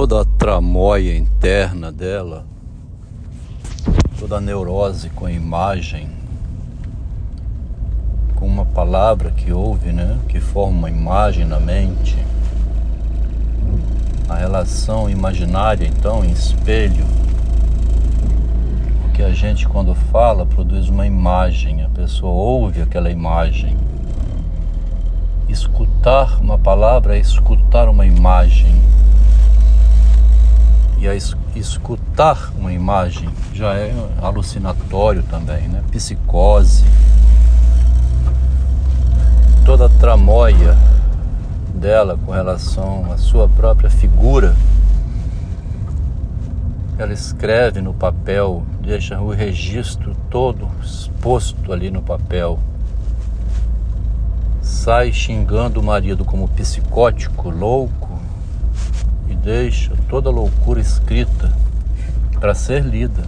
toda a tramóia interna dela, toda a neurose com a imagem, com uma palavra que ouve, né? Que forma uma imagem na mente. A relação imaginária, então, em espelho. Porque a gente, quando fala, produz uma imagem, a pessoa ouve aquela imagem. Escutar uma palavra é escutar uma imagem. E a escutar uma imagem já é alucinatório também, né? Psicose toda a tramóia dela com relação à sua própria figura. Ela escreve no papel, deixa o registro todo exposto ali no papel. Sai xingando o marido como psicótico, louco, deixa toda loucura escrita para ser lida.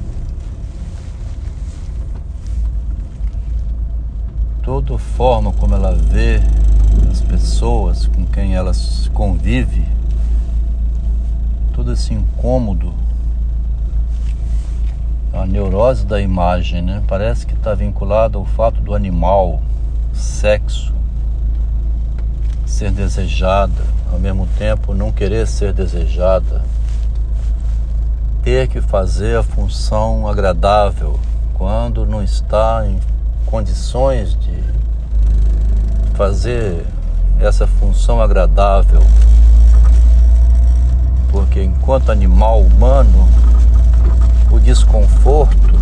toda forma como ela vê as pessoas com quem ela convive, todo esse incômodo, a neurose da imagem, né? Parece que está vinculado ao fato do animal, sexo, ser desejada, ao mesmo tempo não querer ser desejada, ter que fazer a função agradável quando não está em condições de fazer essa função agradável, porque enquanto animal humano, o desconforto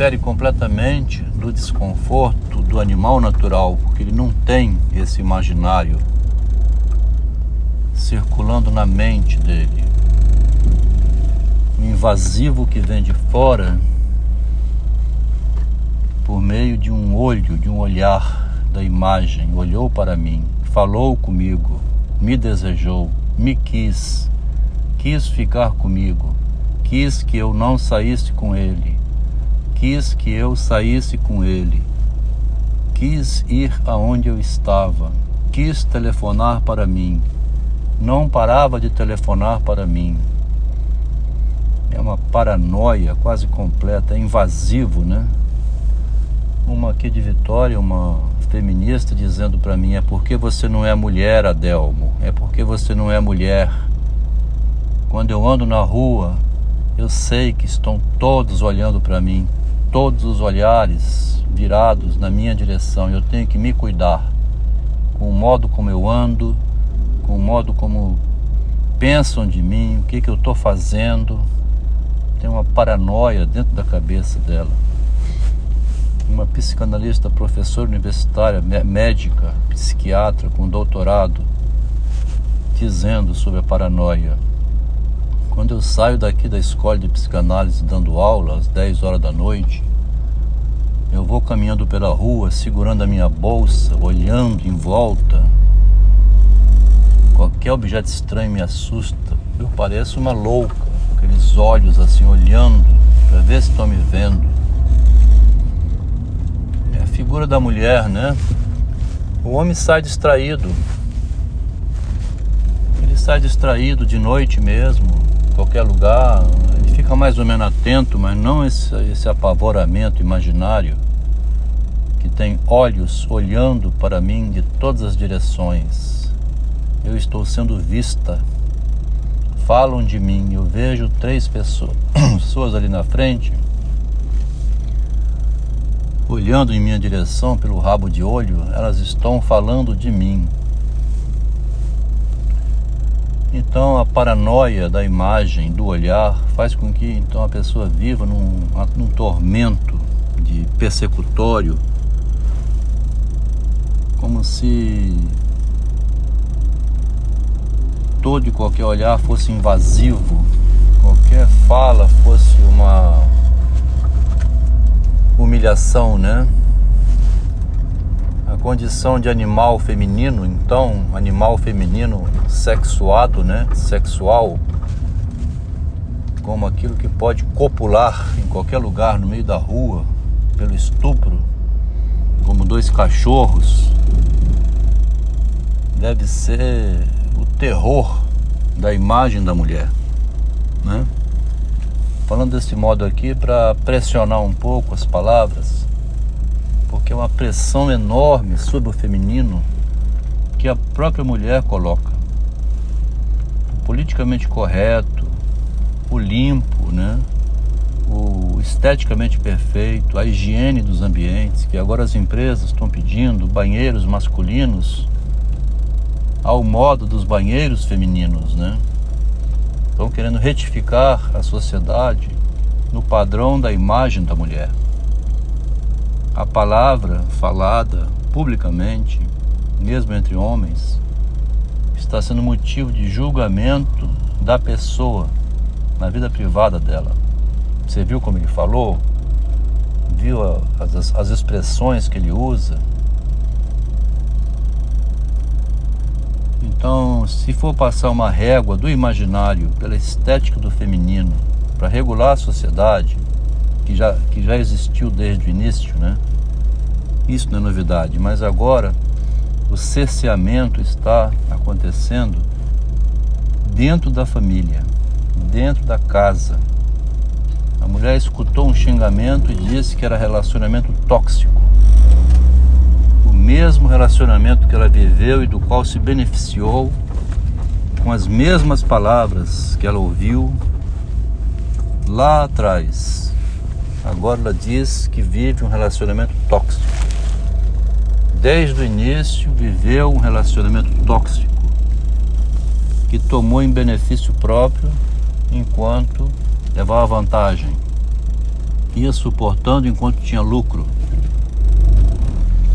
difere completamente do desconforto do animal natural, porque ele não tem esse imaginário circulando na mente dele. O invasivo que vem de fora por meio de um olho, de um olhar da imagem, olhou para mim, falou comigo, me desejou, me quis, quis ficar comigo, quis que eu não saísse com ele, quis que eu saísse com ele, quis ir aonde eu estava, quis telefonar para mim, não parava de telefonar para mim. É uma paranoia quase completa, é invasivo, né? uma aqui de Vitória, uma feminista, dizendo para mim: é porque você não é mulher, Adelmo, é porque você não é mulher. Quando eu ando na rua, eu sei que estão todos olhando para mim, todos os olhares virados na minha direção. Eu tenho que me cuidar com o modo como eu ando, com o modo como pensam de mim, o que, que eu estou fazendo. Tem uma paranoia dentro da cabeça dela uma psicanalista, professora universitária, médica, psiquiatra com doutorado, dizendo sobre a paranoia. Quando eu saio daqui da escola de psicanálise dando aula às 10 horas da noite, eu vou caminhando pela rua, segurando a minha bolsa, olhando em volta. Qualquer objeto estranho me assusta. Eu pareço uma louca, aqueles olhos assim olhando para ver se estão me vendo figura da mulher, né? O homem sai distraído. Ele sai distraído de noite mesmo, qualquer lugar. Ele fica mais ou menos atento, mas não esse, esse apavoramento imaginário que tem olhos olhando para mim de todas as direções. Eu estou sendo vista. Falam de mim. Eu vejo três pessoas, pessoas ali na frente olhando em minha direção pelo rabo de olho, elas estão falando de mim. Então a paranoia da imagem, do olhar, faz com que então a pessoa viva num, num tormento de persecutório, como se todo e qualquer olhar fosse invasivo, qualquer fala fosse uma humilhação, né? Condição de animal feminino, então, animal feminino sexuado, né? Sexual, como aquilo que pode copular em qualquer lugar no meio da rua, pelo estupro, como dois cachorros, deve ser o terror da imagem da mulher, né? Falando desse modo aqui para pressionar um pouco as palavras, porque é uma pressão enorme sobre o feminino que a própria mulher coloca. O politicamente correto, o limpo, né? o esteticamente perfeito, a higiene dos ambientes, que agora as empresas estão pedindo banheiros masculinos ao modo dos banheiros femininos, né? Estão querendo retificar a sociedade no padrão da imagem da mulher. A palavra falada publicamente, mesmo entre homens, está sendo motivo de julgamento da pessoa na vida privada dela. Você viu como ele falou? Viu as, as expressões que ele usa? Então, se for passar uma régua do imaginário pela estética do feminino para regular a sociedade, que já, que já existiu desde o início, né? Isso não é novidade, mas agora o cerceamento está acontecendo dentro da família, dentro da casa. A mulher escutou um xingamento e disse que era relacionamento tóxico mesmo relacionamento que ela viveu e do qual se beneficiou, com as mesmas palavras que ela ouviu lá atrás. Agora ela diz que vive um relacionamento tóxico. Desde o início viveu um relacionamento tóxico que tomou em benefício próprio enquanto levava vantagem. Ia suportando enquanto tinha lucro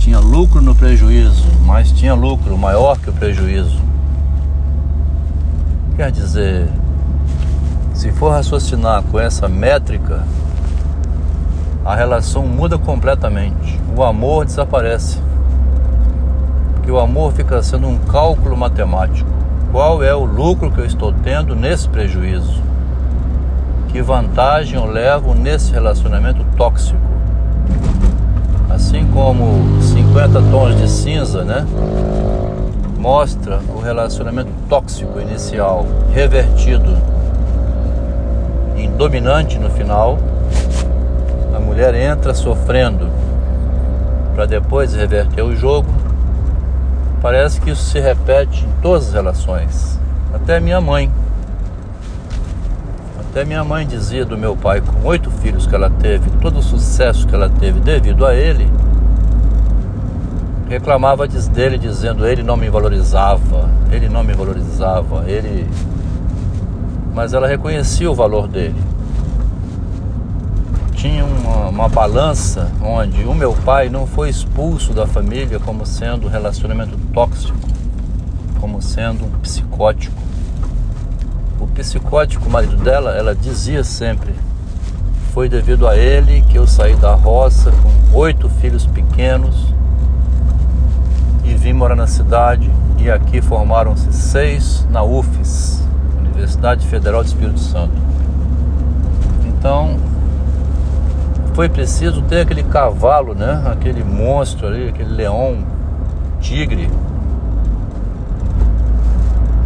tinha lucro no prejuízo, mas tinha lucro maior que o prejuízo. Quer dizer, se for raciocinar com essa métrica, a relação muda completamente. O amor desaparece. Porque o amor fica sendo um cálculo matemático. Qual é o lucro que eu estou tendo nesse prejuízo? Que vantagem eu levo nesse relacionamento tóxico? assim como 50 tons de cinza, né? Mostra o relacionamento tóxico inicial revertido em dominante no final. A mulher entra sofrendo para depois reverter o jogo. Parece que isso se repete em todas as relações. Até minha mãe até minha mãe dizia do meu pai, com oito filhos que ela teve, todo o sucesso que ela teve devido a ele, reclamava dele dizendo ele não me valorizava, ele não me valorizava, ele. Mas ela reconhecia o valor dele. Tinha uma, uma balança onde o meu pai não foi expulso da família como sendo relacionamento tóxico, como sendo um psicótico o psicótico marido dela, ela dizia sempre: foi devido a ele que eu saí da roça com oito filhos pequenos e vim morar na cidade. E aqui formaram-se seis na UFES, Universidade Federal do Espírito Santo. Então, foi preciso ter aquele cavalo, né? Aquele monstro ali, aquele leão, tigre,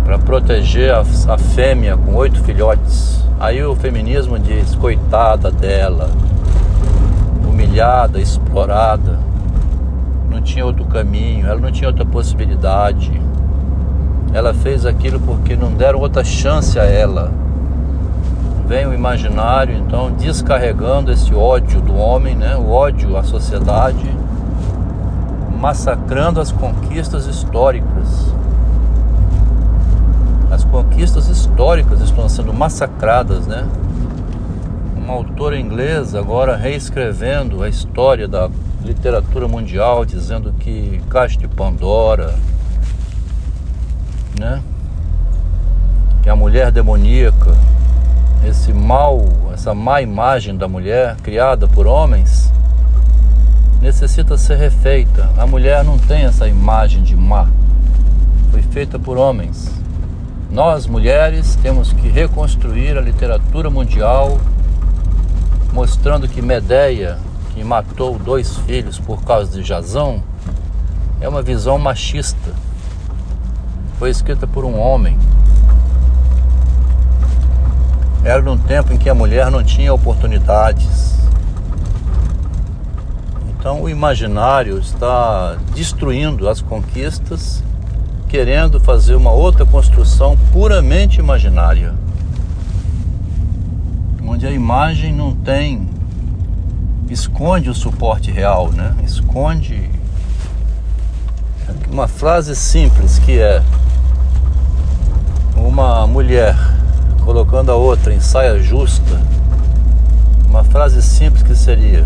para proteger a, a fêmea com oito filhotes. Aí o feminismo diz: coitada dela, humilhada, explorada, não tinha outro caminho, ela não tinha outra possibilidade. Ela fez aquilo porque não deram outra chance a ela. Vem o imaginário, então, descarregando esse ódio do homem, né? o ódio à sociedade, massacrando as conquistas históricas as conquistas históricas estão sendo massacradas, né? Uma autora inglesa agora reescrevendo a história da literatura mundial, dizendo que Caixa de Pandora, né? Que a mulher demoníaca, esse mal, essa má imagem da mulher criada por homens, necessita ser refeita. A mulher não tem essa imagem de má. Foi feita por homens. Nós, mulheres, temos que reconstruir a literatura mundial, mostrando que Medeia, que matou dois filhos por causa de Jazão, é uma visão machista. Foi escrita por um homem. Era num tempo em que a mulher não tinha oportunidades. Então o imaginário está destruindo as conquistas, querendo fazer uma outra construção puramente imaginária. Onde a imagem não tem esconde o suporte real, né? Esconde uma frase simples que é uma mulher colocando a outra em saia justa, uma frase simples que seria: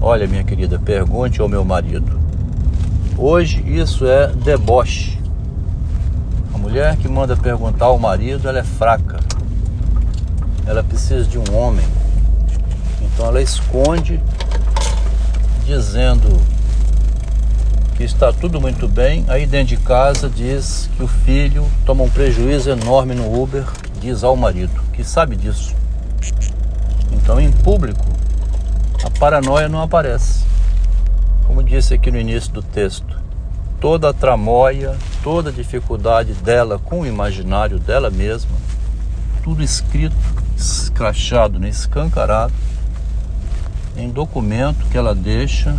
Olha, minha querida, pergunte ao meu marido. Hoje isso é deboche. A mulher que manda perguntar ao marido, ela é fraca. Ela precisa de um homem. Então ela esconde dizendo que está tudo muito bem, aí dentro de casa diz que o filho toma um prejuízo enorme no Uber, diz ao marido, que sabe disso. Então em público a paranoia não aparece. Como disse aqui no início do texto, toda a tramóia, toda a dificuldade dela com o imaginário dela mesma, tudo escrito, escrachado, né, escancarado, em documento que ela deixa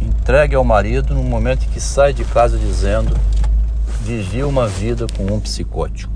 entregue ao marido no momento em que sai de casa dizendo vivi uma vida com um psicótico.